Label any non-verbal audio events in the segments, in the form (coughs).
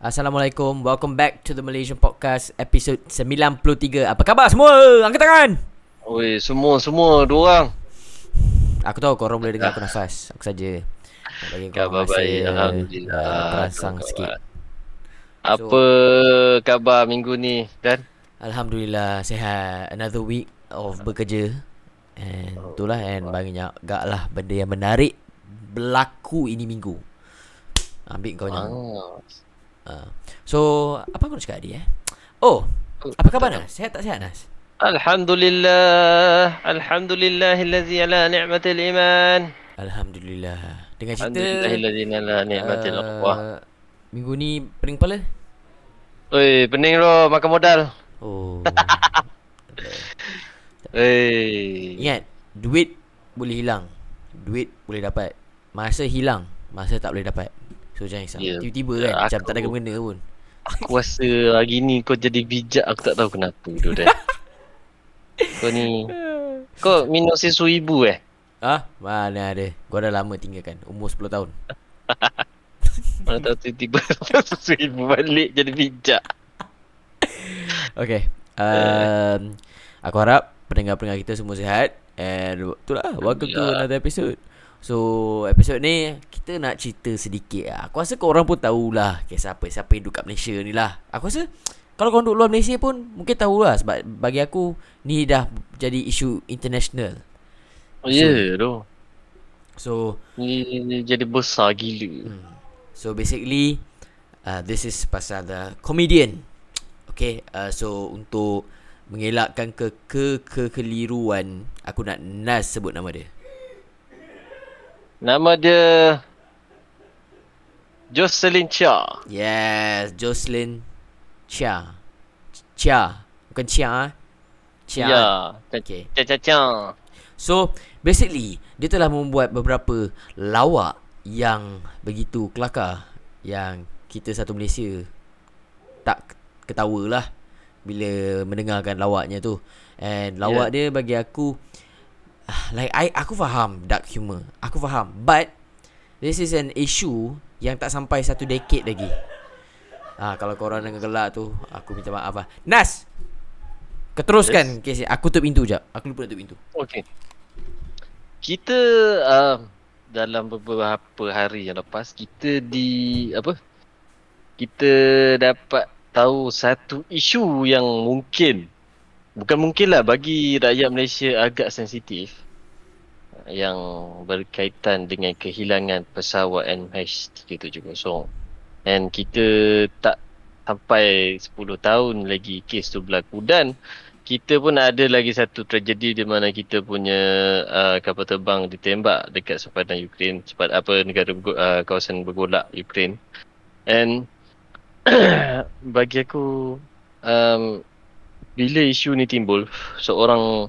Assalamualaikum Welcome back to the Malaysian Podcast Episode 93 Apa khabar semua? Angkat tangan Oi, semua semua dua orang. Aku tahu korang boleh dengar aku nafas Aku saja bagi korang Khabar baik, alhamdulillah. uh, Terangsang Khabar. sikit Apa khabar minggu ni Dan? Alhamdulillah Sehat Another week of bekerja And itulah And banyak gak lah Benda yang menarik Berlaku ini minggu Ambil kau Ah. Uh. So Apa aku nak cakap tadi eh Oh Apa khabar Nas? Sehat tak sehat Nas? Alhamdulillah. Alhamdulillahillazi ala ni'matil iman. Alhamdulillah Dengan cerita Alhamdulillahillazi ala ni'matil uh, Minggu ni pening kepala? Oi, pening lo makan modal. Oh (laughs) Oi. Ingat Duit boleh hilang Duit boleh dapat Masa hilang Masa tak boleh dapat So jangan risau Ya. Tiba-tiba kan Aku- Macam tak ada kena pun Aku rasa hari ni kau jadi bijak aku tak tahu kenapa tu Dan. (laughs) kau ni kau minum susu ibu eh? Ah, Mana ada Gua dah lama tinggalkan Umur 10 tahun (laughs) Mana tahu tiba-tiba (laughs) susu ibu balik jadi bijak. Okay um, Aku harap Pendengar-pendengar kita semua sihat And itulah Welcome to Alhamdulillah. another episode So episode ni Kita nak cerita sedikit lah Aku rasa korang pun tahulah Kisah apa Siapa yang duduk kat Malaysia ni lah Aku rasa Kalau korang duduk luar Malaysia pun Mungkin tahulah Sebab bagi aku Ni dah jadi isu international Oh ya yeah, tu. So Ni, ni jadi besar gila. Hmm. So basically uh, This is pasal the comedian Okay uh, So untuk Mengelakkan ke ke kekeliruan Aku nak Nas sebut nama dia Nama dia Jocelyn Chia. Yes Jocelyn Chia Chia Bukan Chia eh? Chia Ya. Okay Chia Chia Chia. So basically Dia telah membuat beberapa Lawak Yang begitu kelakar Yang kita satu Malaysia Tak ketawa lah Bila mendengarkan lawaknya tu And lawak yeah. dia bagi aku Like I, aku faham dark humor. Aku faham. But This is an issue Yang tak sampai satu decade lagi. Ah, Kalau korang dengar gelak tu Aku minta maaf lah. Nas! Keteruskan yes. Aku tutup pintu jap. Aku lupa nak tutup pintu. Okey. Kita uh, dalam beberapa hari yang lepas kita di apa? Kita dapat tahu satu isu yang mungkin bukan mungkin lah bagi rakyat Malaysia agak sensitif yang berkaitan dengan kehilangan pesawat MH370 and kita tak sampai 10 tahun lagi kes tu berlaku. Dan kita pun ada lagi satu tragedi di mana kita punya uh, kapal terbang ditembak dekat sepadan Ukraine sepat apa negara uh, kawasan bergolak Ukraine. And (coughs) bagi aku um, bila isu ni timbul seorang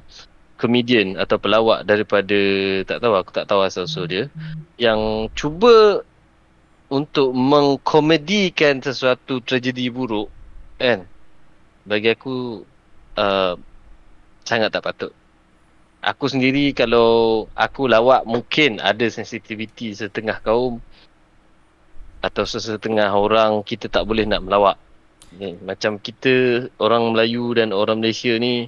komedian atau pelawak daripada tak tahu aku tak tahu asal usul dia yang cuba untuk mengkomedikan sesuatu tragedi buruk kan? Bagi aku uh, sangat tak patut. Aku sendiri kalau aku lawak mungkin ada sensitivity setengah kaum atau sesetengah orang kita tak boleh nak melawak ni, macam kita orang Melayu dan orang Malaysia ni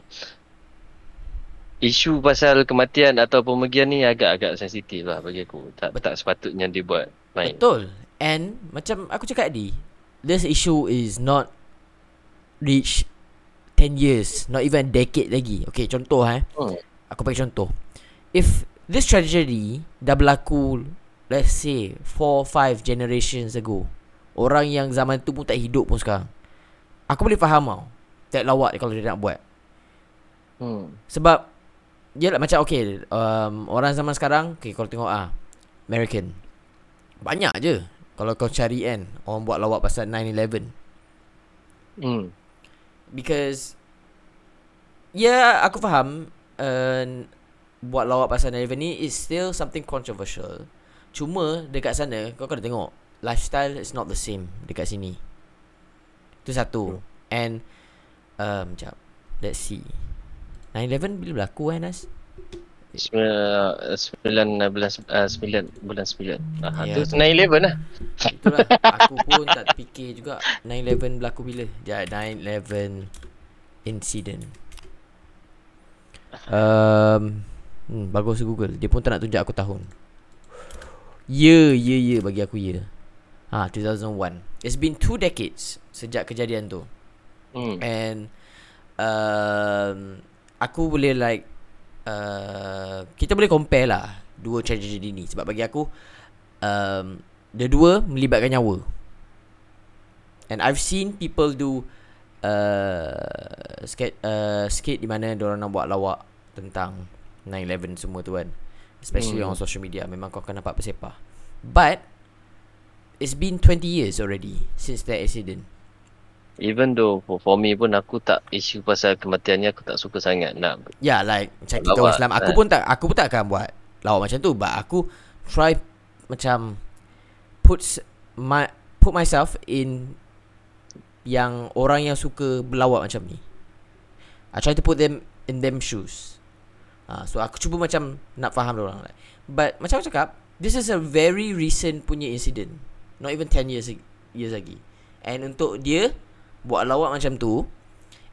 isu pasal kematian atau pemergian ni agak-agak sensitif lah bagi aku. Tak, tak sepatutnya dibuat main. Betul. And Macam aku cakap tadi This issue is not Reach 10 years Not even decade lagi. Okay contoh eh. Hmm. Aku bagi contoh. If This tragedy Dah berlaku Let's say 4-5 generations ago Orang yang zaman tu pun tak hidup pun sekarang Aku boleh faham tau Tak lawak kalau dia nak buat. Hmm. Sebab Yelah macam okay um, Orang zaman sekarang Okay kalau tengok ah American. Banyak je. Kalau kau cari kan Orang buat lawak pasal 9-11 Hmm. Because Ya yeah, aku faham uh, Buat lawak pasal 9-11 ni Is still something controversial. Cuma Dekat sana Kau kena tengok Lifestyle is not the same Dekat sini Itu satu And um, Sekejap Let's see 9-11 bila berlaku eh Nas Sembilan, sembilan bulan uh, sembilan bulan sembilan. Ah, Ya, tu tu. 9-11 lah. Itulah aku pun tak terfikir juga 9/11 berlaku bila. Ya 9/11 incident. Um, hmm, bagus Google. Dia pun tak nak tunjuk aku tahun. Ya, ya, ya bagi aku ya. Ha, 2001. It's been two decades sejak kejadian tu. Hmm. And um, aku boleh like uh, kita boleh compare lah dua tragedy ni sebab bagi aku um, the dua melibatkan nyawa. And I've seen people do uh, skate uh, skate di mana orang nak buat lawak tentang 9/11 semua tu kan. Especially Hmm. on social media memang kau akan nampak bersepah. But it's been 20 years already since that accident. Even though for, for me pun aku tak isu pasal kematiannya aku tak suka sangat nak yeah, like macam kita orang Islam Aku eh. pun tak Aku pun tak akan buat Lawak macam tu But aku Try Macam Put my, Put myself in Yang Orang yang suka Berlawak macam ni I try to put them In them shoes uh, So aku cuba macam Nak faham orang like. But macam aku cakap This is a very recent punya incident Not even 10 years Years lagi And untuk dia Buat lawak macam tu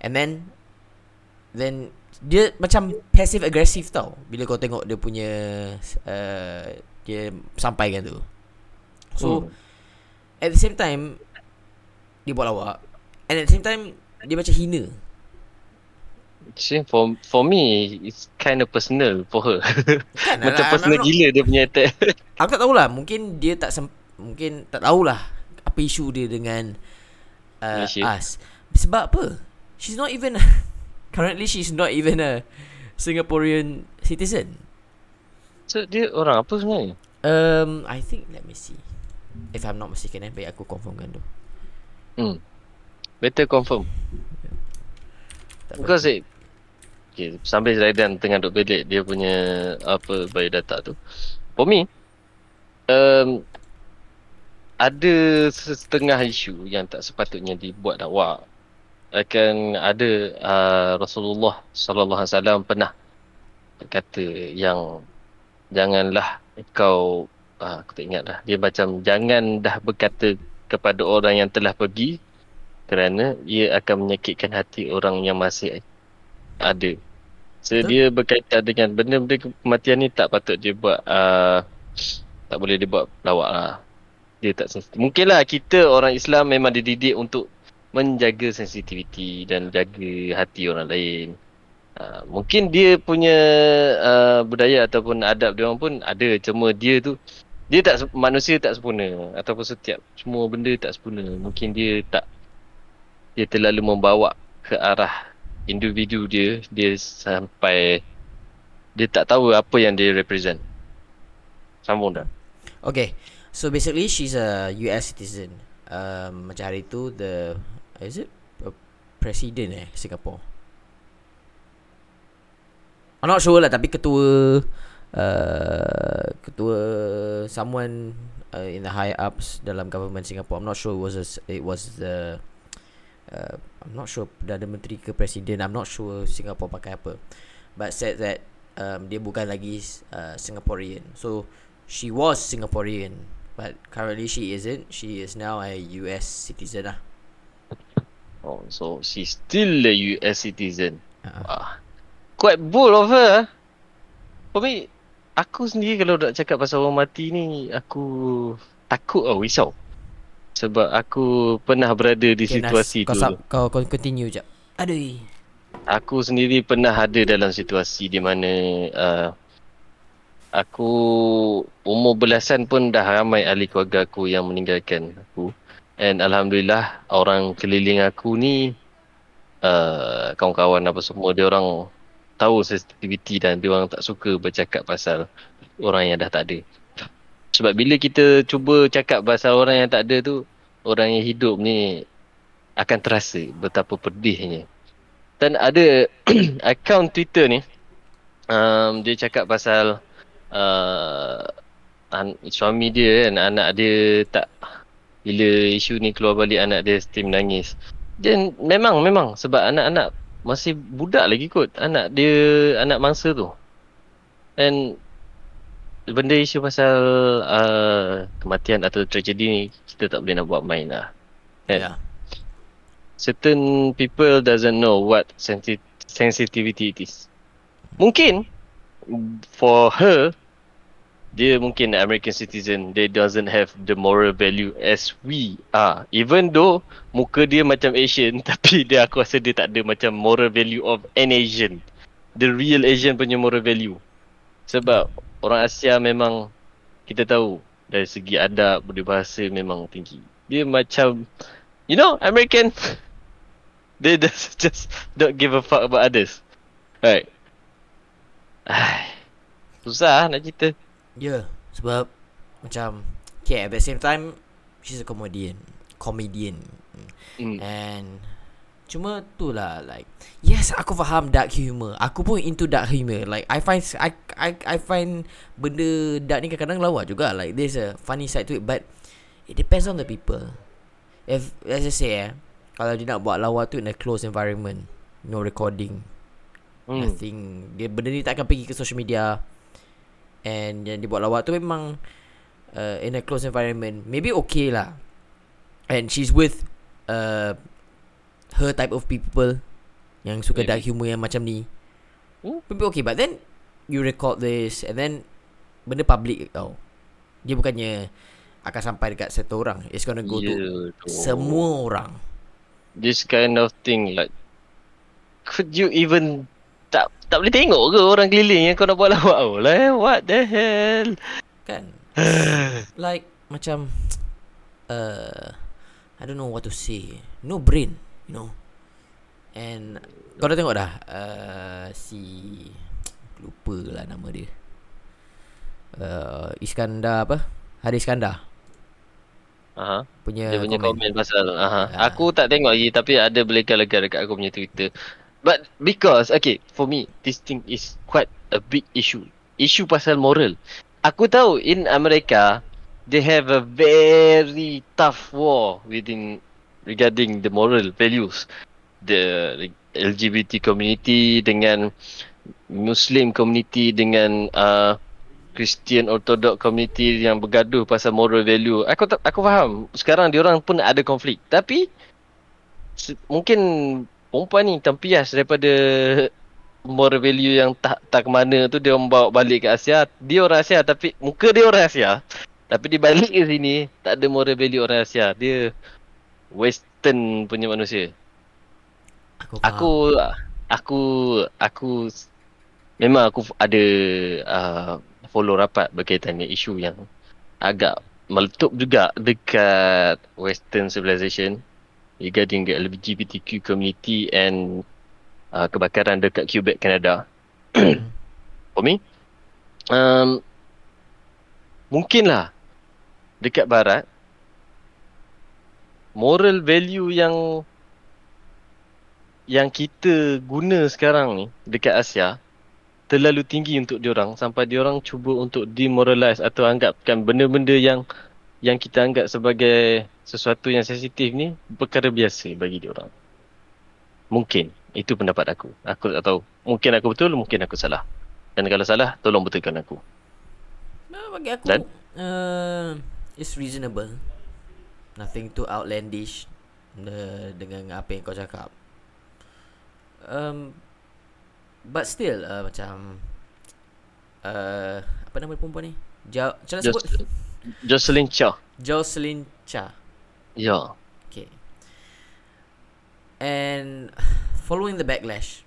And then Then dia macam passive aggressive tau bila kau tengok dia punya uh, dia sampaikan tu. So Hmm. at the same time dia buat lawak and at the same time dia macam hina. See, for for me it's kind of personal for her. Kan? (laughs) Macam I- personal gila dia punya attack. Aku tak tahulah mungkin dia tak sem- mungkin tak tahulah apa isu dia dengan uh, Malaysia. us. Sebab apa? She's not even (laughs) currently she's not even a Singaporean citizen. so dia orang apa sebenarnya? Um, I think let me see. If I'm not mistaken, eh, baik aku confirmkan tu. Hmm. Better confirm. Tak Because it Okay, sambil Zaidan tengah duk belik dia punya apa biodata tu. For me, um, ada setengah isu yang tak sepatutnya dibuat dakwah. Akan ada uh, Rasulullah sallallahu alaihi wasallam pernah kata yang janganlah kau uh, aku tak ingat dah. Dia macam jangan dah berkata kepada orang yang telah pergi kerana ia akan menyakitkan hati orang yang masih ada. So Betul. dia berkaitan dengan benda-benda kematian ni tak patut dia buat uh, tak boleh dia buat lawak lah. Dia tak sensitif. Mungkinlah kita orang Islam memang dididik untuk menjaga sensitiviti dan jaga hati orang lain. Uh, mungkin dia punya uh, budaya ataupun adab dia orang pun ada cuma dia tu dia tak manusia tak sempurna ataupun setiap semua benda tak sempurna. Mungkin dia tak dia terlalu membawa ke arah individu dia dia sampai dia tak tahu apa yang dia represent. Sambung dah. Okay, so basically she's a US citizen. Um, macam hari tu the is it a president eh Singapore? I'm not sure lah tapi ketua uh, ketua someone uh, in the high ups dalam government Singapore. I'm not sure it was a, it was the uh, I'm not sure Perdana Menteri ke Presiden I'm not sure Singapore pakai apa But said that um, Dia bukan lagi uh, Singaporean So She was Singaporean But currently she isn't She is now a US citizen lah Oh, so she's still a US citizen. uh-huh. Wah. Quite bold of her. ah. For me, aku sendiri kalau nak cakap pasal orang mati ni, aku takut tau, risau. Sebab aku pernah berada di Okay, Nas, situasi kau, tu. kau, kau continue jap Aduh Aku sendiri pernah ada dalam situasi di mana uh, aku umur belasan pun dah ramai ahli keluarga aku yang meninggalkan aku. And Alhamdulillah orang keliling aku ni uh, kawan-kawan apa semua dia orang tahu sensitivity dan dia orang tak suka bercakap pasal orang yang dah tak ada. Sebab bila kita cuba cakap pasal orang yang tak ada tu, orang yang hidup ni akan terasa betapa pedihnya. Dan ada (clears throat) akaun Twitter ni um, dia cakap pasal uh, an- suami dia kan anak dia tak bila isu ni keluar balik anak dia mesti menangis. Dan memang memang sebab anak-anak masih budak lagi kot anak dia anak mangsa tu. And benda isu pasal uh, kematian atau tragedi ni kita tak boleh nak buat main lah. Kan? Yeah. Certain people doesn't know what sensi- sensitivity it is. Mungkin for her dia mungkin American citizen they doesn't have the moral value as we are. Even though muka dia macam Asian (laughs) tapi dia aku rasa dia tak ada macam moral value of an Asian. The real Asian punya moral value. Sebab orang Asia memang kita tahu dari segi adab budi bahasa memang tinggi. Dia macam you know American (laughs) they just, just don't give a fuck about others. Right. Susah nak cerita Yeah, sebab macam okay at the same time she's a comedian, comedian. Hmm. And cuma tu lah like yes aku faham dark humor. Aku pun into dark humor. Like I find I I I find benda dark ni kadang-kadang lawa juga. Like there's a funny side to it but it depends on the people. If as I say eh, kalau dia nak buat lawa tu in a closed environment, no recording, Hmm. Nothing Dia benda ni tak akan pergi ke social media And yang dia buat lawak tu memang uh, In a close environment Maybe okay lah And she's with uh, Her type of people Yang suka Maybe. dark humor yang macam ni Hmm. Maybe okay But then You record this And then Benda public tau Dia bukannya Akan sampai dekat satu orang It's gonna go to Yeah, tu. Semua orang This kind of thing like Could you even tak tak boleh tengok ke orang keliling yang kau nak buat lawak tu lah eh? What the hell? Kan (sighs) Like Macam uh, I don't know what to say No brain You know And Kau dah tengok dah uh, Si Lupa lah nama dia uh, Iskandar apa Hari Iskandar Aha. Punya Dia punya komen. komen pasal aha. Ah. Aku tak tengok lagi tapi ada belega-lega dekat aku punya Twitter. But because okay, for me this thing is quite a big issue. Issue pasal moral. Aku tahu in America they have a very tough war within regarding the moral values. The LGBT community dengan Muslim community dengan uh, Christian Orthodox community yang bergaduh pasal moral value. Aku tak aku faham. Sekarang diorang pun ada konflik. Tapi se- mungkin perempuan ni tempias daripada moral value yang tak tak ke mana tu dia bawa balik ke Asia. Dia orang Asia tapi muka dia orang Asia. Tapi dia balik ke sini tak ada moral value orang Asia. Dia western punya manusia. Aku. Aku aku aku memang aku ada uh, follow rapat berkaitan dengan isu yang agak meletup juga dekat western civilization regarding the LGBTQ community and uh, kebakaran dekat Quebec, Canada. (coughs) For me, um, mungkinlah dekat barat moral value yang yang kita guna sekarang ni dekat Asia terlalu tinggi untuk diorang sampai diorang cuba untuk demoralize atau anggapkan benda-benda yang yang kita anggap sebagai sesuatu yang sensitif ni perkara biasa bagi diorang. Mungkin itu pendapat aku. Aku tak tahu. Mungkin aku betul, mungkin aku salah. Dan kalau salah, tolong betulkan aku. Nah, bagi aku Dan? uh, It's reasonable Nothing too outlandish uh, Dengan apa yang kau cakap um, But still uh, Macam uh, Apa nama perempuan ni ja, Macam mana sebut Jocelyn Chow. Jocelyn Cha Ya. Okay And Following the backlash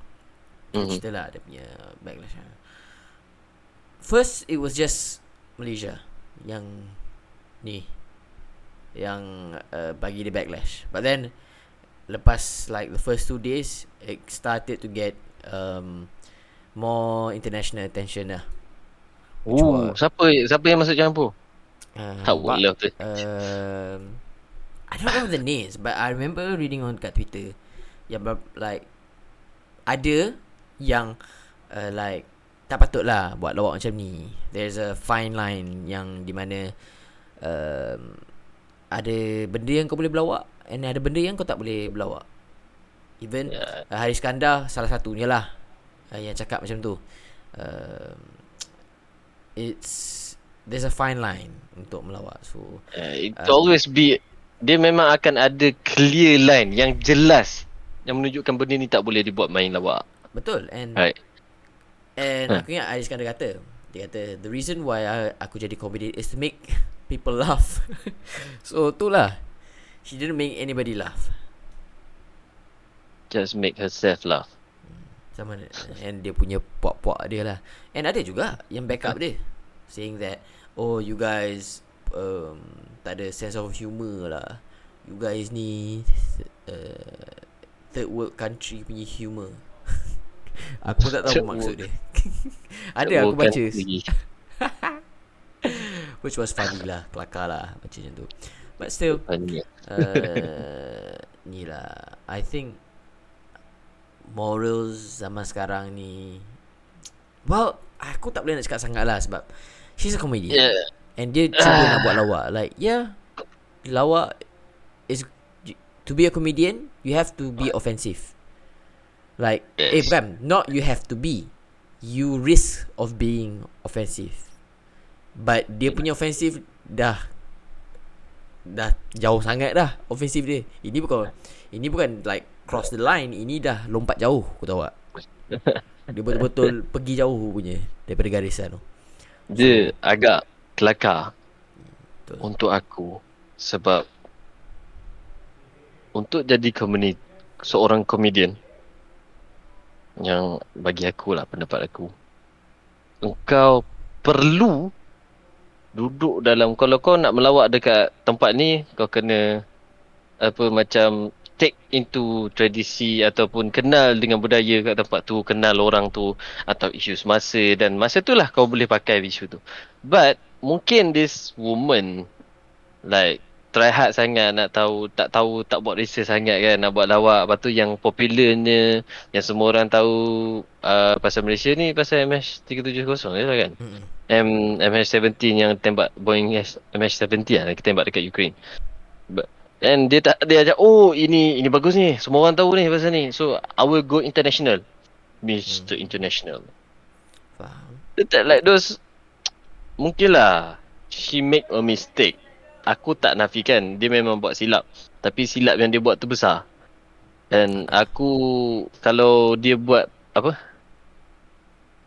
Mhm. Cerita lah dia punya backlash lah. First it was just Malaysia Yang Ni Yang uh, Bagi dia backlash But then Lepas like the first two days It started to get um, More international attention lah Oh, siapa siapa yang masuk campur? Uh, ba- lah tu. um, I don't remember the names But I remember reading on kat Twitter Yang like Ada Yang uh, Like Tak patut lah Buat lawak macam ni There's a fine line Yang di mana um, Ada benda yang kau boleh berlawak And ada benda yang kau tak boleh berlawak Even Ya. uh, Haris Skandar Salah satunya lah uh, Yang cakap macam tu um, it's there's a fine line untuk melawak. So Uh, it Ah. always be dia memang akan ada clear line yang jelas yang menunjukkan benda ni tak boleh dibuat main lawak. betul and Right. and Huh. aku ingat Aris kan kata dia kata the reason why I, aku jadi comedian is to make (laughs) people laugh. (laughs) so itulah. She didn't make anybody laugh. Just make herself laugh. Sama ada And dia punya puak-puak dia lah And ada juga Yang backup dia Saying that Oh you guys um, Tak ada sense of humour lah. You guys ni uh, Third world country punya humour (laughs) Aku tak tahu maksud dia. (laughs) Ada aku baca. (laughs) Which was funny lah Kelakar lah Baca macam tu. But still uh, Ni lah. I think Morals zaman sekarang ni Well Aku tak boleh nak cakap sangat lah Sebab She's a comedian. Yeah. And dia cuba nak buat lawak. Like yeah Lawak Is To be a comedian You have to be offensive. Like Eh Yes. bukan Not you have to be. You risk of being offensive. But dia punya offensive Dah Dah jauh sangat dah Offensive dia. Ini bukan Ini bukan like Cross the line. Ini dah lompat jauh Kau tahu tak? (laughs) Dia betul-betul Pergi jauh punya Daripada garisan tu Dia agak kelakar Betul. untuk aku sebab untuk jadi komedi seorang komedian yang bagi aku lah pendapat aku engkau perlu duduk dalam kalau kau nak melawak dekat tempat ni kau kena apa macam take into tradisi ataupun kenal dengan budaya kat tempat tu kenal orang tu atau isu semasa dan masa tu lah kau boleh pakai isu tu but mungkin this woman like try hard sangat nak tahu tak tahu tak buat research sangat kan nak buat lawak lepas tu yang popularnya yang semua orang tahu uh, pasal Malaysia ni pasal MH370 je lah kan Mm-mm. M MH17 yang tembak Boeing S- MH17 lah tembak dekat Ukraine. But, and dia tak dia ajak oh ini ini bagus ni. Semua orang tahu ni pasal ni. So I will go international. Mr. International. Faham Dia tak like those mungkin lah she make a mistake. Aku tak nafikan dia memang buat silap. Tapi silap yang dia buat tu besar. Dan aku kalau dia buat apa?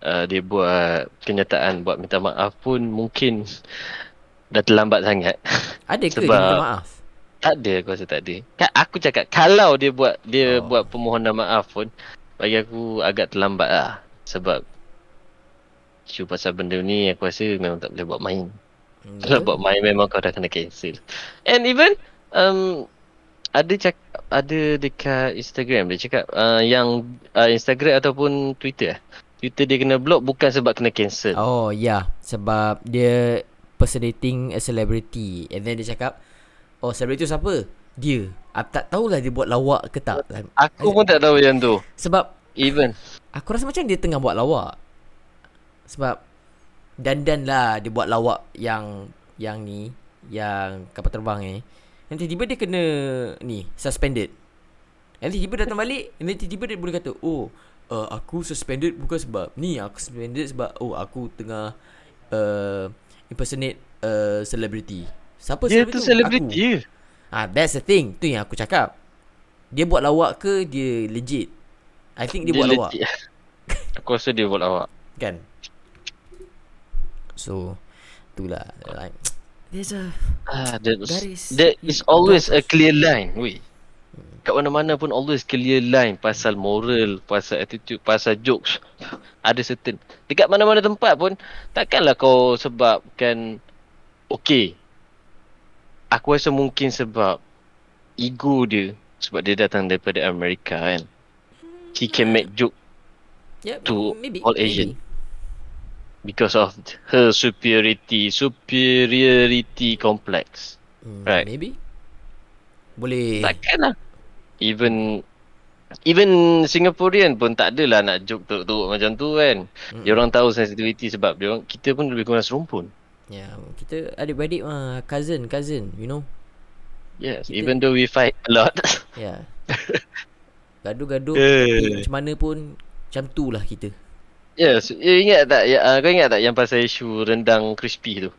Uh, dia buat kenyataan buat minta maaf pun mungkin dah terlambat sangat. Ada ke minta maaf tak ada aku rasa tak ada. Kan aku cakap kalau dia buat dia Oh. buat permohonan maaf pun bagi aku agak terlambat lah. Sebab isu pasal benda ni aku rasa memang tak boleh buat main. Hmm, Kalau buat main memang kau dah kena cancel. And even um ada cak ada dekat Instagram dia cakap uh, yang uh, Instagram ataupun Twitter. eh. Twitter dia kena block bukan sebab kena cancel. Oh ya yeah. Sebab dia Personating a celebrity And then dia cakap Oh celebrity tu siapa? Dia. Aku tak tahulah dia buat lawak ke tak. Aku pun tak tahu yang tu. Sebab Even. Aku rasa macam dia tengah buat lawak. Sebab Dandan lah Dia buat lawak yang Yang ni Yang kapal terbang ni. Nanti tiba dia kena Ni Suspended. Nanti tiba datang balik Nanti tiba dia boleh kata Oh uh, Aku suspended bukan sebab Ni aku suspended sebab Oh aku tengah uh, Impersonate uh, Celebrity Siapa dia tu selebriti. Ah, that's the thing. Tu yang aku cakap. Dia buat lawak ke dia legit? I think dia, buat lawak, legit. (laughs) Aku rasa dia buat lawak. kan? So, itulah like there's a Ah, there, Garis there is always a clear line. Weh. Kat mana-mana pun always clear line pasal moral, pasal attitude, pasal jokes. (laughs) Ada certain. Dekat mana-mana tempat pun takkanlah kau sebabkan okay. Aku rasa mungkin sebab ego dia sebab dia datang daripada Amerika kan. He can make joke yeah, to maybe, all maybe. Asian. because of her superiority, superiority complex. Hmm, Right. Maybe. Boleh. Takkan lah. Even even Singaporean pun tak adalah nak joke teruk-teruk macam tu kan. Mm-mm. Dia orang tahu sensitivity sebab dia orang kita pun lebih kurang serumpun. Ya, kita adik-beradik mah cousin, cousin, you know. Yes, Kita- even though we fight a lot. (laughs) Ya. (laughs) Gaduh-gaduh Eh. macam mana pun macam tu lah kita. Yes, you ingat tak ya, uh, kau ingat tak yang pasal isu rendang crispy tu?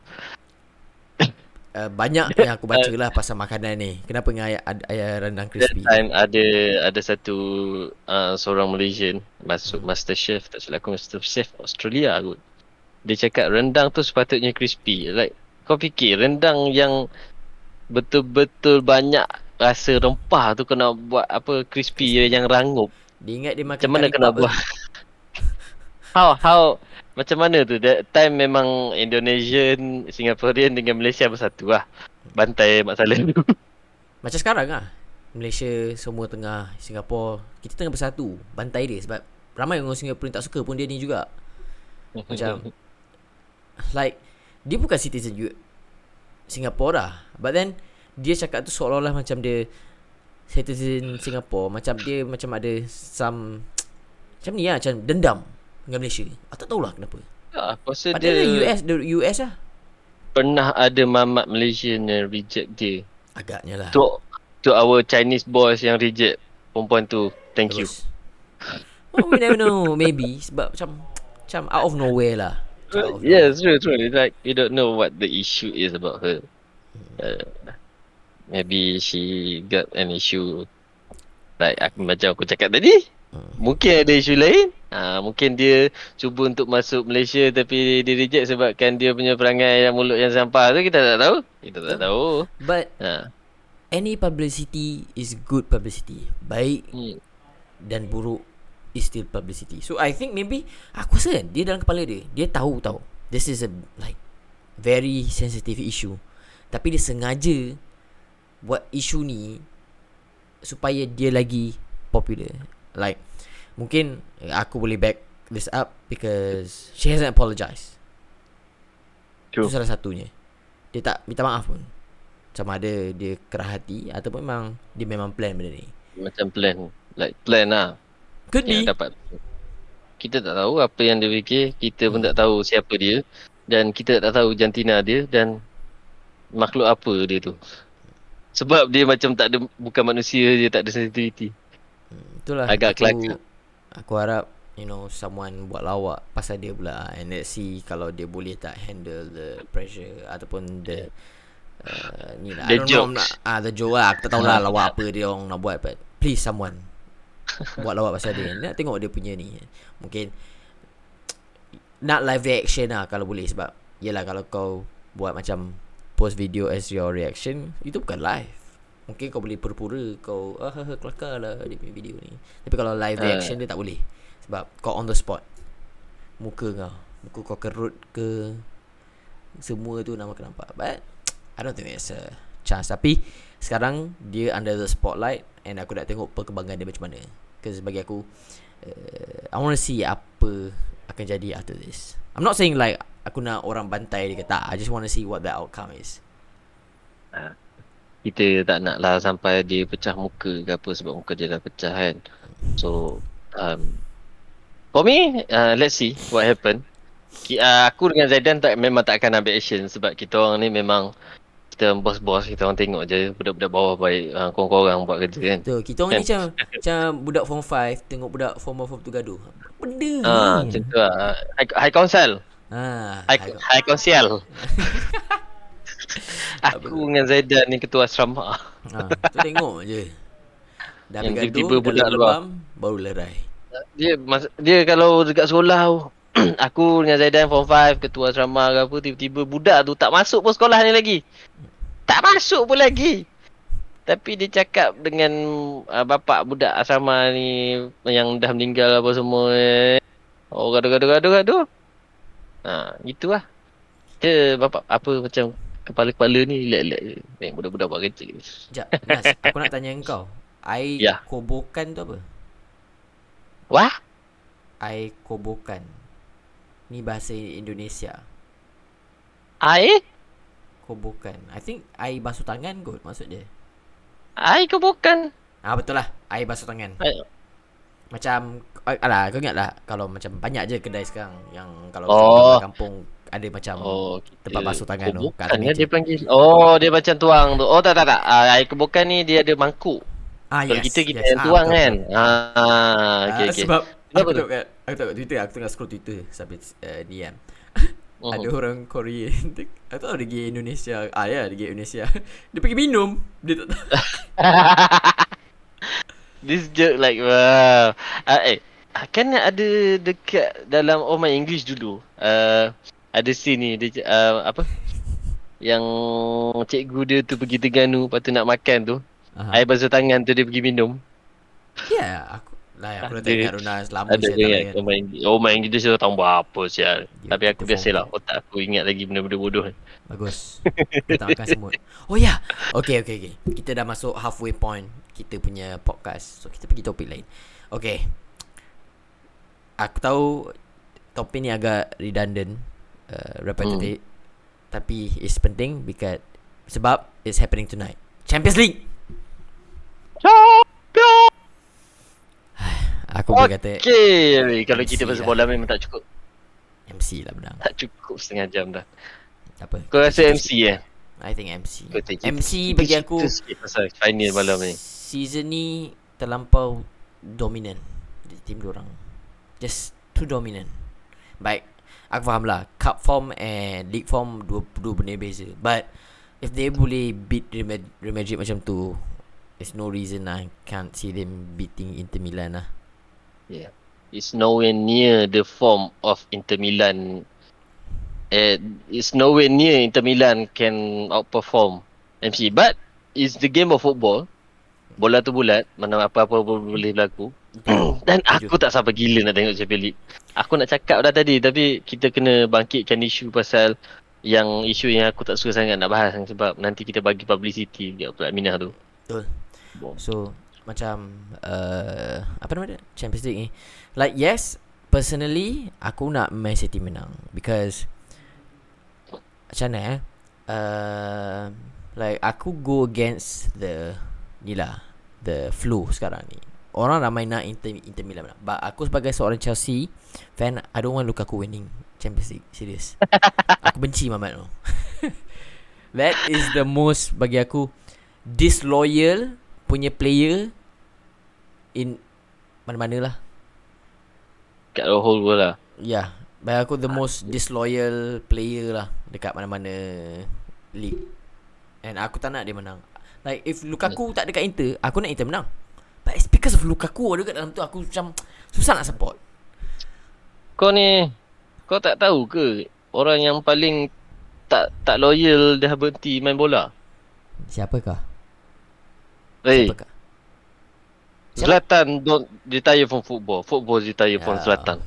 Uh, banyak yang aku baca lah pasal makanan ni. Kenapa dengan ayam, ayam rendang That crispy? time ada ada satu uh, seorang Malaysian masuk Master Chef tak silap aku Master Chef Australia kot. Dia cakap rendang tu sepatutnya crispy. Like kau fikir rendang yang betul-betul banyak rasa rempah tu kena buat apa crispy yang rangup. Dia ingat dia makan Macam mana kena buat? (laughs) how how macam mana tu? That time memang Indonesian, Singaporean dengan Malaysia bersatu lah. Bantai Mak Saleh tu. (laughs) Macam sekarang lah. Malaysia semua tengah Singapura kita tengah bersatu bantai dia sebab ramai orang Singapura tak suka pun dia ni juga (laughs) Macam- like dia bukan citizen U- Singapura but then dia cakap tu seolah-olah macam dia citizen Singapura macam dia macam ada some macam ni lah macam dendam dengan Malaysia. Aku tak tahulah kenapa. Aku rasa padahal dia US the US lah. pernah ada mamat Malaysian yang reject dia. agaknya lah. To to our Chinese boys yang reject perempuan tu. Thank you. Bagus. oh, we never know. Maybe. Sebab macam macam out of nowhere lah Out of Yes, true, true. It's like you don't know what the issue is about her. Uh, maybe she got an issue like aku macam aku cakap tadi. Hmm. Mungkin ada isu lain. Ha, mungkin dia cuba untuk masuk Malaysia tapi dia reject sebabkan dia punya perangai yang mulut yang sampah tu kita tak tahu. Kita tak tahu. but Ha. any publicity is good publicity baik Hmm. dan buruk is still publicity. So I think maybe aku rasa kan dia dalam kepala dia, dia tahu tahu. This is a like very sensitive issue. Tapi dia sengaja buat isu ni supaya dia lagi popular. Like mungkin aku boleh back this up because she hasn't apologized. True. Itu salah satunya. Dia tak minta maaf pun. Sama ada dia kerah hati ataupun memang dia memang plan benda ni. Macam plan. Like plan lah. Could be. dapat. Kita tak tahu apa yang dia fikir. Kita pun tak tahu siapa dia. Dan kita tak tahu jantina dia dan makhluk apa dia tu. Sebab dia macam tak ada bukan manusia dia tak ada sensitivity Itulah. Agak aku, kelakar. Aku harap You know Someone buat lawak Pasal dia pula. And let's see Kalau dia boleh tak handle The pressure Ataupun the uh, Ni lah. I The know jokes. nak, ah, The joke lah. Aku tak tahulah (laughs) lawak apa dia orang nak buat But please someone Buat lawak pasal dia. Nak tengok dia punya ni. Mungkin Nak live reaction lah Kalau boleh Sebab Yelah kalau kau Buat macam Post video as your reaction Itu bukan live. Mungkin kau boleh pura-pura Kau ah, ah, ah, kelakar lah Dia punya video ni. Tapi kalau live reaction dia tak boleh Sebab kau on the spot. Muka kau. Muka kau kerut ke? Semua tu nama kau nampak. But I don't think there's a chance. Tapi Sekarang Dia under the spotlight And aku nak tengok Perkembangan dia macam mana. Because bagi aku uh, I to see apa Akan jadi after this. I'm not saying like Aku nak orang bantai dia ke tak. I just want to see what the outcome is. Kita tak nak lah sampai dia pecah muka ke apa sebab muka dia dah pecah kan. So um, for me uh, let's see what happen. Uh, aku dengan Zaidan tak memang tak akan ambil action sebab kita orang ni memang kita bos-bos kita orang tengok je budak-budak bawah baik uh, korang-korang buat kerja kan Tu kita orang ni macam Macam budak form 5 Tengok budak form 1 form 2 gaduh Benda Ah, ni macam tu lah. High, high council. Ah, High, high council. (laughs) Aku dengan Zaidan ni ketua asrama. ah, Tu tengok je Dah Yang gaduh tiba-tiba budak lebam Baru lerai Dia mas, dia kalau dekat sekolah tu, (clears throat) aku dengan Zaidan form 5 ketua asrama ke apa tiba-tiba budak tu tak masuk pun sekolah ni lagi. Tak masuk pun lagi. Tapi dia cakap dengan uh, bapak budak asrama ni yang dah meninggal apa semua. Eh. Oh gaduh-gaduh-gaduh-gaduh. Ha, gitulah. Dia bapak apa macam kepala-kepala ni je. Tengok budak-budak buat kerja. Sekejap Nas Aku nak tanya engkau Air Ya. kobokan tu apa? Wah? Air kobokan Ni bahasa Indonesia Air? Kobokan I think air basuh tangan kot maksud dia Air ke bukan? Ah betul lah Air basuh tangan Air. Macam ah, Alah kau ingat lah Kalau macam banyak je kedai sekarang Yang kalau Oh. kampung Ada macam Oh, tempat basuh tangan tu, kat meja. dia panggil. Oh, dia macam tuang tu. Oh, tak tak tak. Uh, air kebukan ni dia ada mangkuk. ah, Kalau yes, kita kita yes. yang Ah, tuang betul, kan. Ah, Ah, okey okey. Sebab aku tu? tengok kat aku tengok Twitter, aku tengah scroll Twitter sampai uh, ni Mhm. Ada orang Korean Aku (laughs) tahu dia pergi Indonesia Ah ya dia pergi Indonesia (laughs) Dia pergi minum Dia tak tahu (laughs) This joke like wow. Uh, eh, kan ada dekat dalam Oh My English dulu. Uh, ada scene ni dia uh, apa? Yang cikgu dia tu pergi Terengganu lepas tu nak makan tu. Aha. Air basuh tangan tu dia pergi minum. Ya aku Lah aku dah Ada- tak ingat Rona Selama ada saya ingat Oh English. Oh My English dia tahu buat apa sial. Dia Tapi aku biasalah otak aku ingat lagi benda-benda bodoh. Bagus. Kita tak makan semut. Oh ya. Yeah. Okay okay okay Kita dah masuk halfway point Kita punya podcast. So kita pergi topik lain. Okay Aku tahu Topik ni agak redundant uh, Repetitive. Tapi it's penting Because Sebab It's happening tonight. Champions League Aku boleh kata Okay, kalau kita pasal lah. bola memang tak cukup. MC lah benang Tak cukup setengah jam dah. Tak apa Kau rasa MC eh? I think MC Kau MC bagi aku sikit pasal final malam ni. Season ni terlampau dominant di tim orang. Just too dominant. Baik, aku faham lah. Cup form and league form dua dua benda beza. But if they boleh beat Real Madrid macam tu, there's no reason I can't see them beating Inter Milan lah. Yeah. It's nowhere near the form of Inter Milan. Eh, it's nowhere near Inter Milan can outperform MC. But it's the game of football. Bola tu bulat, mana apa-apa boleh berlaku. (coughs) Dan aku tak sabar gila nak tengok Champions League. Aku nak cakap dah tadi tapi kita kena bangkitkan isu pasal yang isu yang aku tak suka sangat nak bahas sebab nanti kita bagi publicity dekat pula Minah tu. Betul. So macam uh, apa nama dia? Champions League ni. Like yes, personally aku nak Man City menang because macam mana eh? Uh, like aku go against the ni lah the flow sekarang ni. Orang ramai nak Inter, Inter Milan menang. But aku sebagai seorang Chelsea fan, I don't want Lukaku winning Champions League. Serius. (laughs) aku benci Mamat tu. (laughs) That is the most bagi aku disloyal punya player in mana-mana lah. Kat the whole world lah. Ya, yeah, bagi aku the most disloyal player lah dekat mana-mana league. And aku tak nak dia menang. Like if Lukaku tak dekat Inter, aku nak Inter menang. But it's because of Lukaku ada kat dalam tu aku macam susah nak support. Kau ni kau tak tahu ke orang yang paling tak tak loyal dah berhenti main bola? Siapakah? Hey, Siapakah? Siapa? Zlatan don't retire from football. Football retire from Ya. Zlatan.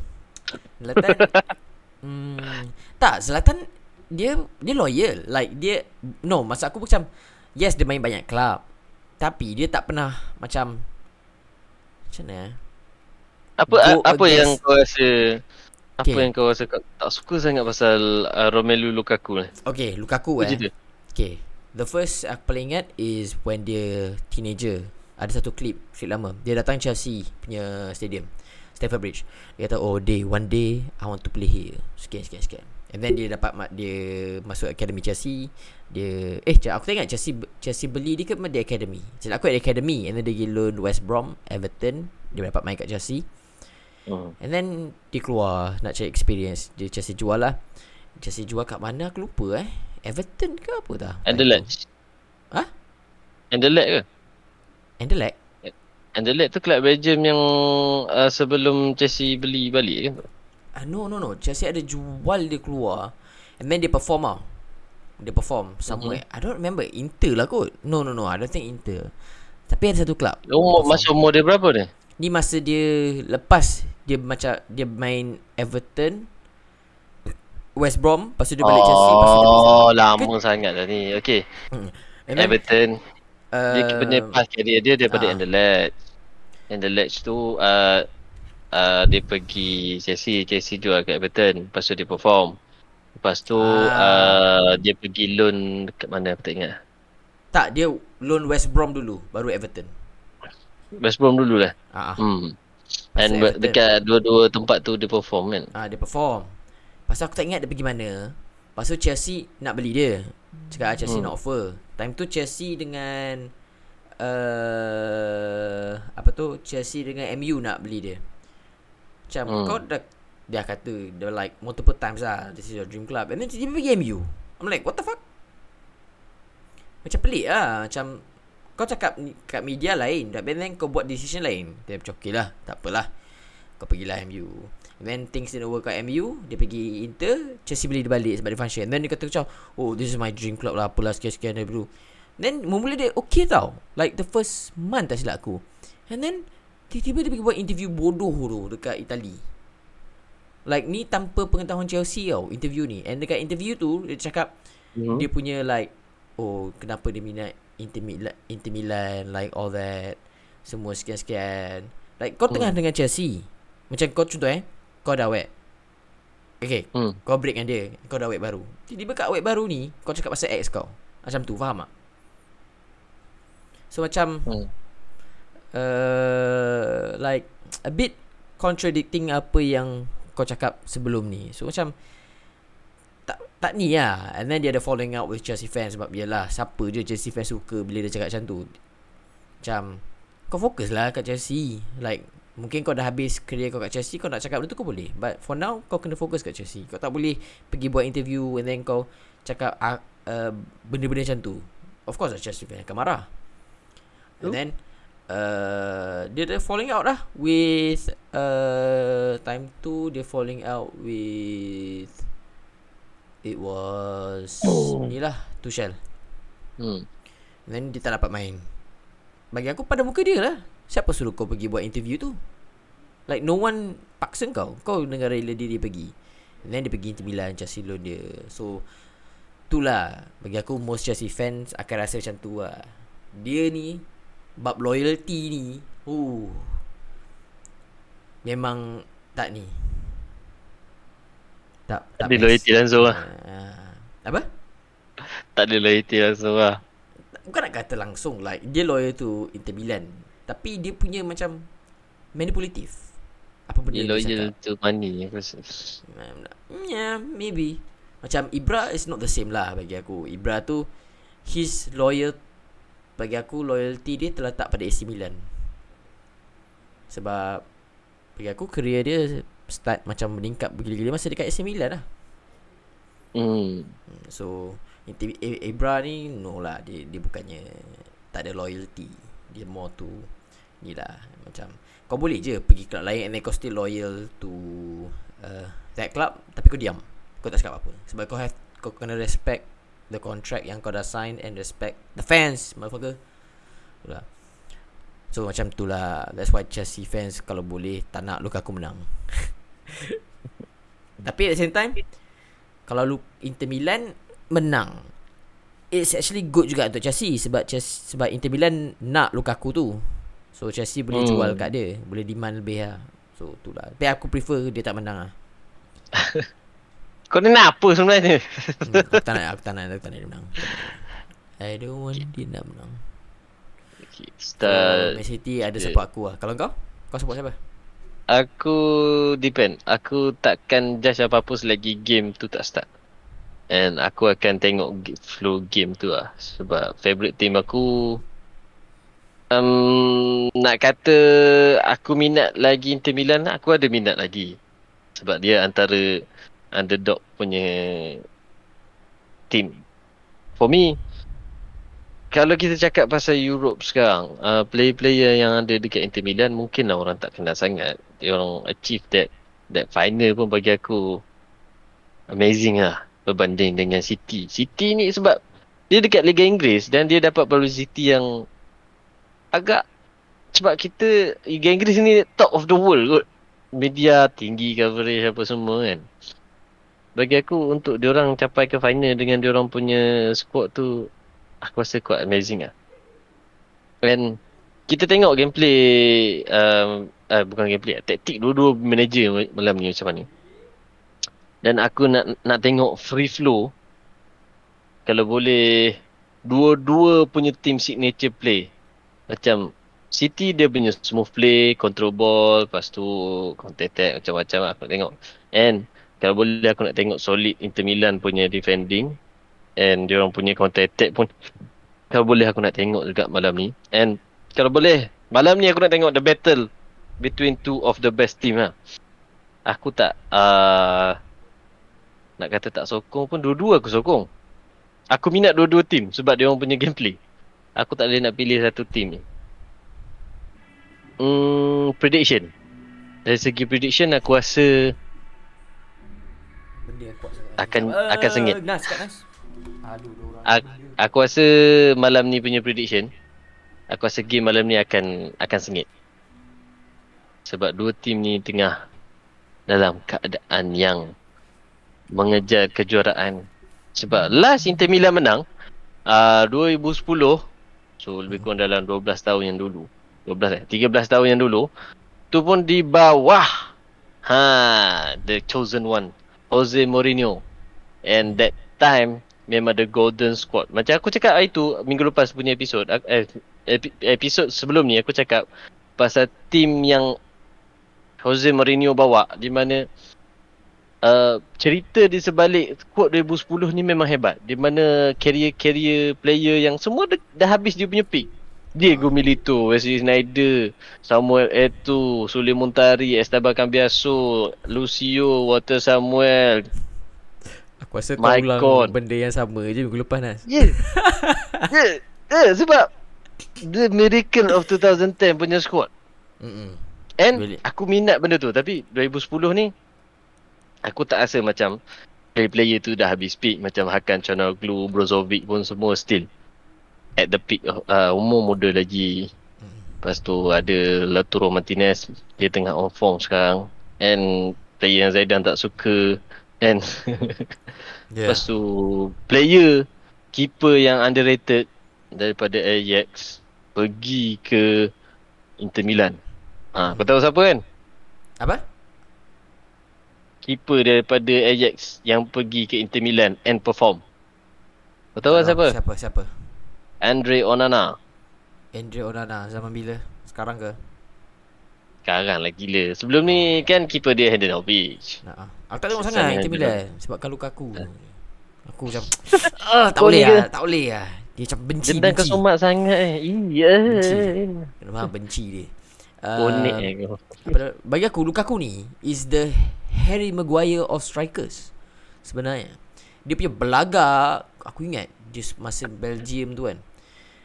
Zlatan (laughs) hmm, Tak Zlatan Dia Dia loyal Like dia No maksud aku macam Yes dia main banyak club Tapi dia tak pernah Macam Macam mana eh? Apa Go a- apa against- yang kau rasa apa yang kau rasa kau tak suka sangat pasal uh, Romelu Lukaku ni? Okay Lukaku Apa eh cerita? Okay The first aku paling ingat Is when dia Teenager Ada satu klip Klip lama. Dia datang Chelsea Punya stadium Stamford Bridge. Dia kata oh day One day I want to play here. Sekian sekian sekian. And then dia dapat Dia masuk Academy Chelsea. Dia Eh aku tak ingat Chelsea Chelsea beli dia ke Dia Academy? Cakap aku at Academy. And then dia pergi loan West Brom Everton. Dia dapat main kat Chelsea. Hmm. And then Dia keluar Nak cari experience. Dia Chelsea jual lah. Chelsea jual kat mana? Aku lupa eh. Everton ke apa dah Anderlecht. Hah? Anderlecht ke? Anderlecht Anderlecht tu kelab Belgium yang uh, sebelum Chelsea beli balik kan? Ah no no no. Chelsea ada jual dia keluar And then dia perform lah Dia perform somewhere. I don't remember. Inter lah kot. No no no. I don't think Inter. Tapi ada satu club. Umur masa umur dia berapa ni? Ni masa dia Lepas Dia macam Dia main Everton West Brom Lepas tu dia balik Chelsea Lepas tu dia balik Oh, lama sangat dah ni. Okay. Then, Everton uh, dia punya pas career dia ah. daripada Anderlecht. Anderlecht tu uh, uh, dia pergi Chelsea, Chelsea jual kat Everton. Lepas tu dia perform. Lepas tu Ah. uh, dia pergi loan dekat mana aku tak ingat. Tak dia Loan West Brom dulu Baru Everton West Brom dulu lah. Ah, ah. Hmm. And Everton. dekat dua-dua tempat tu dia perform kan. Ah dia perform. Pasal aku tak ingat dia pergi mana. Pasal Chelsea nak beli dia. Cakap ah, Chelsea Hmm. nak offer. Time tu Chelsea dengan uh, apa tu? Chelsea dengan MU nak beli dia. Macam Hmm. kau dah Dia kata Dia like multiple times lah This is your dream club. And then tiba-tiba pergi MU I'm like what the fuck? Macam pelik lah Macam Kau cakap kat media lain But then kau buat decision lain. Dia macam okay lah Tak apalah. Kau pergilah MU Then things didn't work kat MU Dia pergi Inter Chelsea beli dia balik Sebab dia function. And then dia kata macam Oh this is my dream club lah Apalah sekian-sekian dia dulu Then mula dia okay tau. Like the first month tak silap aku. And then Tiba-tiba dia pergi buat interview bodoh tu Dekat Itali. Like ni tanpa pengetahuan Chelsea tau Interview ni. And dekat interview tu Dia cakap Hmm. Dia punya like Oh kenapa dia minat Inter Milan, Inter Milan Like all that Semua sekian-sekian Like kau tengah dengan Chelsea. Macam kau contoh eh Kau dah wet Okay Hmm. Kau break dengan dia. Kau dah wet baru. Tiba-tiba kat wet baru ni Kau cakap pasal ex kau. Macam tu faham tak? So macam Hmm. uh, Like A bit Contradicting apa yang Kau cakap sebelum ni. So macam tak tak ni lah. And then dia ada falling out with Chelsea fans Sebab yelah Siapa je Chelsea fans suka Bila dia cakap macam tu. Macam Kau fokus lah kat Chelsea. Like Mungkin kau dah habis Career kau kat Chelsea Kau nak cakap benda tu kau boleh. But for now Kau kena fokus kat Chelsea. Kau tak boleh Pergi buat interview And then kau Cakap uh, uh, Benda-benda macam tu. Of course lah Chelsea fans akan marah. And True. then uh, Dia dah falling out lah With uh, Time tu Dia falling out with It was Ni lah Tuchel. Hmm. And then dia tak dapat main. Bagi aku pada muka dia lah Siapa suruh kau pergi buat interview tu? Like no one Paksa kau. Kau dengan rela diri pergi. And then dia pergi Inter Milan Chelsea loan dia. So Itulah Bagi aku most Chelsea fans Akan rasa macam tu lah. Dia ni Bab loyalty ni Oh Memang Tak ni. Tak Tak ada loyalty langsung lah. Ah, Apa? Tak ada loyalty langsung lah. Bukan nak kata langsung like Dia loyal to Inter Milan Tapi dia punya macam Manipulatif Apa benda Dia dia, loyal cakap. to money aku rasa. Yeah maybe. Macam Ibra is not the same lah bagi aku. Ibra tu His loyal Bagi aku loyalty dia terletak pada AC Milan. Sebab Bagi aku career dia Start macam meningkat bergila-gila Masa dekat AC Milan lah. Hmm. Hmm, So Ibra ni No lah. Dia, dia bukannya Tak ada loyalty. Dia more to Ni lah Macam Kau boleh je pergi club lain And then kau still loyal to uh, That club Tapi kau diam. Kau tak cakap apa-apa. Sebab kau have Kau kena respect The contract yang kau dah sign And respect The fans Motherfucker. Itulah So macam tu lah. That's why Chelsea fans Kalau boleh Tak nak Lukaku menang. (laughs) Tapi at the same time Kalau lu Inter Milan Menang. It's actually good juga untuk Chelsea Sebab Chelsea, sebab Inter Milan Nak Lukaku tu So Chelsea boleh Hmm. jual kat dia Boleh demand lebih lah So tu lah Tapi aku prefer Dia tak menang lah (laughs) Kau ni nak apa sebenarnya? hmm, Aku tak nak Aku tak nak Aku tak nak dia menang I don't want dia nak menang Okay, So start. Man City ada yeah. support aku lah Kalau kau Kau support siapa? Aku depend. Aku takkan judge apa-apa selagi game tu tak start. And aku akan tengok flow game tu lah. Sebab favourite team aku um, nak kata aku minat lagi Inter Milan aku ada minat lagi. Sebab dia antara underdog punya team. For me, kalau kita cakap pasal Europe sekarang, uh, player-player yang ada dekat Inter Milan mungkinlah orang tak kenal sangat. Dia orang achieve that that final pun bagi aku amazing lah berbanding dengan City. City ni sebab dia dekat Liga Inggeris dan dia dapat publicity yang agak sebab kita Liga Inggeris ni top of the world kot. Media tinggi coverage apa semua kan. Bagi aku untuk dia orang capai ke final dengan dia orang punya squad tu aku rasa quite amazing lah. And kita tengok gameplay um, uh, bukan gameplay taktik dua-dua manager malam ni macam mana. Dan aku nak nak tengok free flow kalau boleh dua-dua punya team signature play. Macam City dia punya smooth play, control ball, lepas tu counter attack macam-macam lah aku nak tengok. And kalau boleh aku nak tengok solid Inter Milan punya defending and dia orang punya counter attack pun kalau boleh aku nak tengok juga malam ni. And kalau boleh malam ni aku nak tengok the battle between two of the best team lah. aku tak uh, nak kata tak sokong pun dua-dua aku sokong. Aku minat dua-dua team sebab dia orang punya gameplay. Aku tak boleh nak pilih satu team ni. Hmm, prediction. Dari segi prediction aku rasa Benda yang kuat sangat. Akan- akan sengit. Nas kat Nas. Aduh, dua orang. Ak- aku rasa malam ni punya prediction aku rasa game malam ni akan akan sengit. Sebab dua team ni tengah dalam keadaan yang mengejar kejuaraan. Sebab last Inter Milan menang uh, 2010 so lebih kurang dalam 12 tahun yang dulu. 12 eh 13 tahun yang dulu tu pun di bawah ha the chosen one Jose Mourinho and that time memang the golden squad. Macam aku cakap hari tu minggu lepas punya episod eh, epi- episod sebelum ni aku cakap pasal team yang Jose Mourinho bawa di mana uh, cerita di sebalik squad 2010 ni memang hebat. Di mana career-career player yang semua dah, dah habis dia punya peak. Diego Milito, Wesley Sneijder, Samuel Eto'o, Sule Muntari, Esteban Cambiaso, Lucio, Walter Samuel, Aku rasa kau ulang God. benda yang sama je minggu lepas Nas. Yeah. (laughs) yeah. Yeah, sebab the miracle of 2010 punya squad. Mm-mm. And aku minat benda tu tapi 2010 ni aku tak rasa macam player-player tu dah habis peak macam Hakan Chanoglu, Brozovic pun semua still at the peak of, uh, umur muda lagi. Lepas tu ada Lautaro Martinez dia tengah on form sekarang and player yang Zaidan tak suka and (laughs) Yeah. Lepas tu player keeper yang underrated daripada Ajax pergi ke Inter Milan. Ha, kau tahu siapa kan? Apa? Keeper daripada Ajax yang pergi ke Inter Milan and perform. Kau tahu kan siapa? Siapa? Siapa? Andre Onana. Andre Onana zaman bila? Sekarang ke? Sekarang lah gila. Sebelum ni kan keeper dia Handanovic. Nah, ah. Aku tak tengok sangat dengan Inter. Milan sebabkan luka aku. Aku macam (laughs) ah tak boleh lah, tak boleh lah. Dia macam benci Dendam kau benci. somat sangat eh. Iya. Memang benci dia. Bonek Uh, eh kau. apa dah- bagi aku Lukaku ni is the Harry Maguire of strikers sebenarnya. Dia punya belagak aku ingat just masa Belgium tu kan.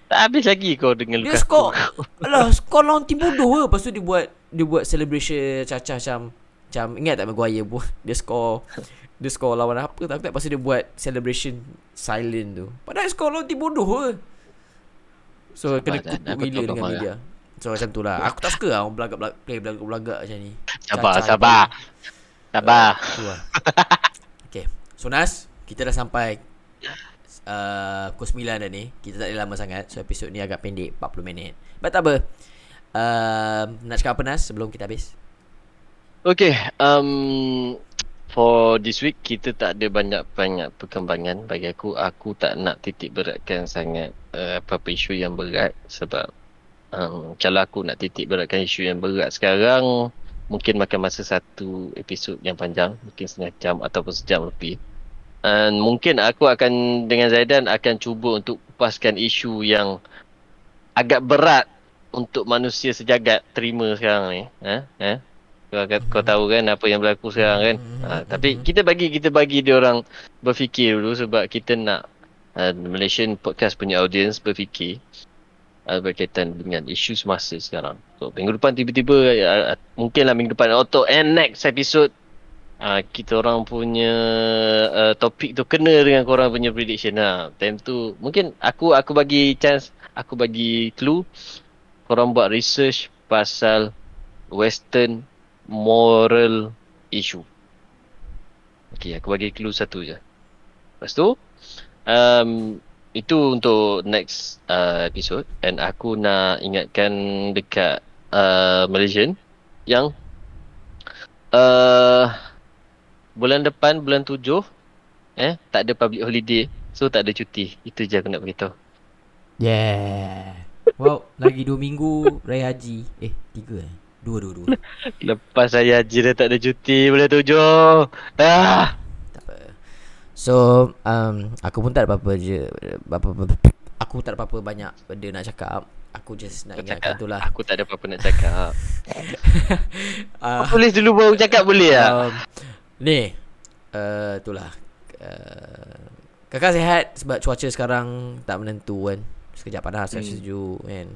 Tak habis lagi kau dengan Dia Lukaku. skor (laughs) Alah skor lawan tim bodoh ke? Lepas tu dia buat Dia buat celebration Cacah macam Macam ingat tak Maguire buat (laughs) Dia skor Dia skor lawan apa? Tak tak tu dia buat Celebration Silent tu. Padahal skor lawan tim bodoh ke? So kena dan kutuk gila dengan kau media. So macam tu lah. Aku tak suka lah Orang belagak belagak Play belagak belagak macam ni. Sabar, Cacah sabar. Sabar. Tu lah. (laughs) Okay. So Nas Kita dah sampai uh, Pukul 9 dah ni. Kita tak ada lama sangat. So episod ni agak pendek 40 minit. But tak apa. Uh, Nak cakap apa Nas Sebelum kita habis? Okay, um, for this week kita tak ada banyak-banyak perkembangan. Bagi aku. Aku tak nak titik beratkan sangat uh, apa-apa isu yang berat sebab um, kalau aku nak titik beratkan isu yang berat sekarang mungkin makan masa satu episod yang panjang, mungkin setengah jam ataupun sejam lebih. And mungkin aku akan dengan Zaidan akan cuba untuk kupaskan isu yang agak berat untuk manusia sejagat terima sekarang ni. Ha? Ha? Kau, kau tahu kan apa yang berlaku sekarang kan? Ha, tapi kita bagi kita bagi dia orang berfikir dulu sebab kita nak uh, Malaysian podcast punya audience berfikir uh, berkaitan dengan isu semasa sekarang. So minggu depan tiba-tiba uh, mungkinlah minggu depan atau and next episode uh, kita orang punya uh, topik tu kena dengan korang punya prediction lah. Time tu mungkin aku aku bagi chance aku bagi clue korang buat research pasal western moral issue. Okay, aku bagi clue satu je. Lepas tu, um, itu untuk next uh, episode and aku nak ingatkan dekat uh, Malaysian yang uh, bulan depan bulan tujuh eh tak ada public holiday so tak ada cuti. Itu je aku nak beritahu. Yeah Wow Lagi 2 minggu Raya Haji Eh 3 eh 2 2 2 Lepas saya haji dah tak ada cuti bulan tujuh. Ah. So um, Aku pun tak ada apa-apa je apa-apa, Aku tak ada apa-apa banyak benda nak cakap. Aku just nak ingatkan tu lah. Aku tak ada apa-apa nak cakap. (laughs) Uh, Kau tulis dulu baru cakap boleh tak? um, Ni uh, Itulah uh, Kakak sihat Sebab cuaca sekarang Tak menentu kan. Sekejap panas Sekejap Hmm. sejuk kan.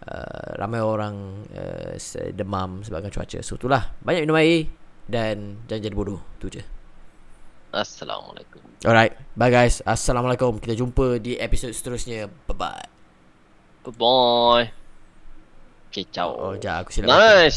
Uh, Ramai orang uh, Demam Sebabkan cuaca. So itulah Banyak minum air Dan Jangan jadi bodoh. Tu je Assalamualaikum. Alright. Bye guys. Assalamualaikum. Kita jumpa di episod seterusnya. Bye bye Bye-bye Okay, ciao. Oh, jap. Aku silap Nice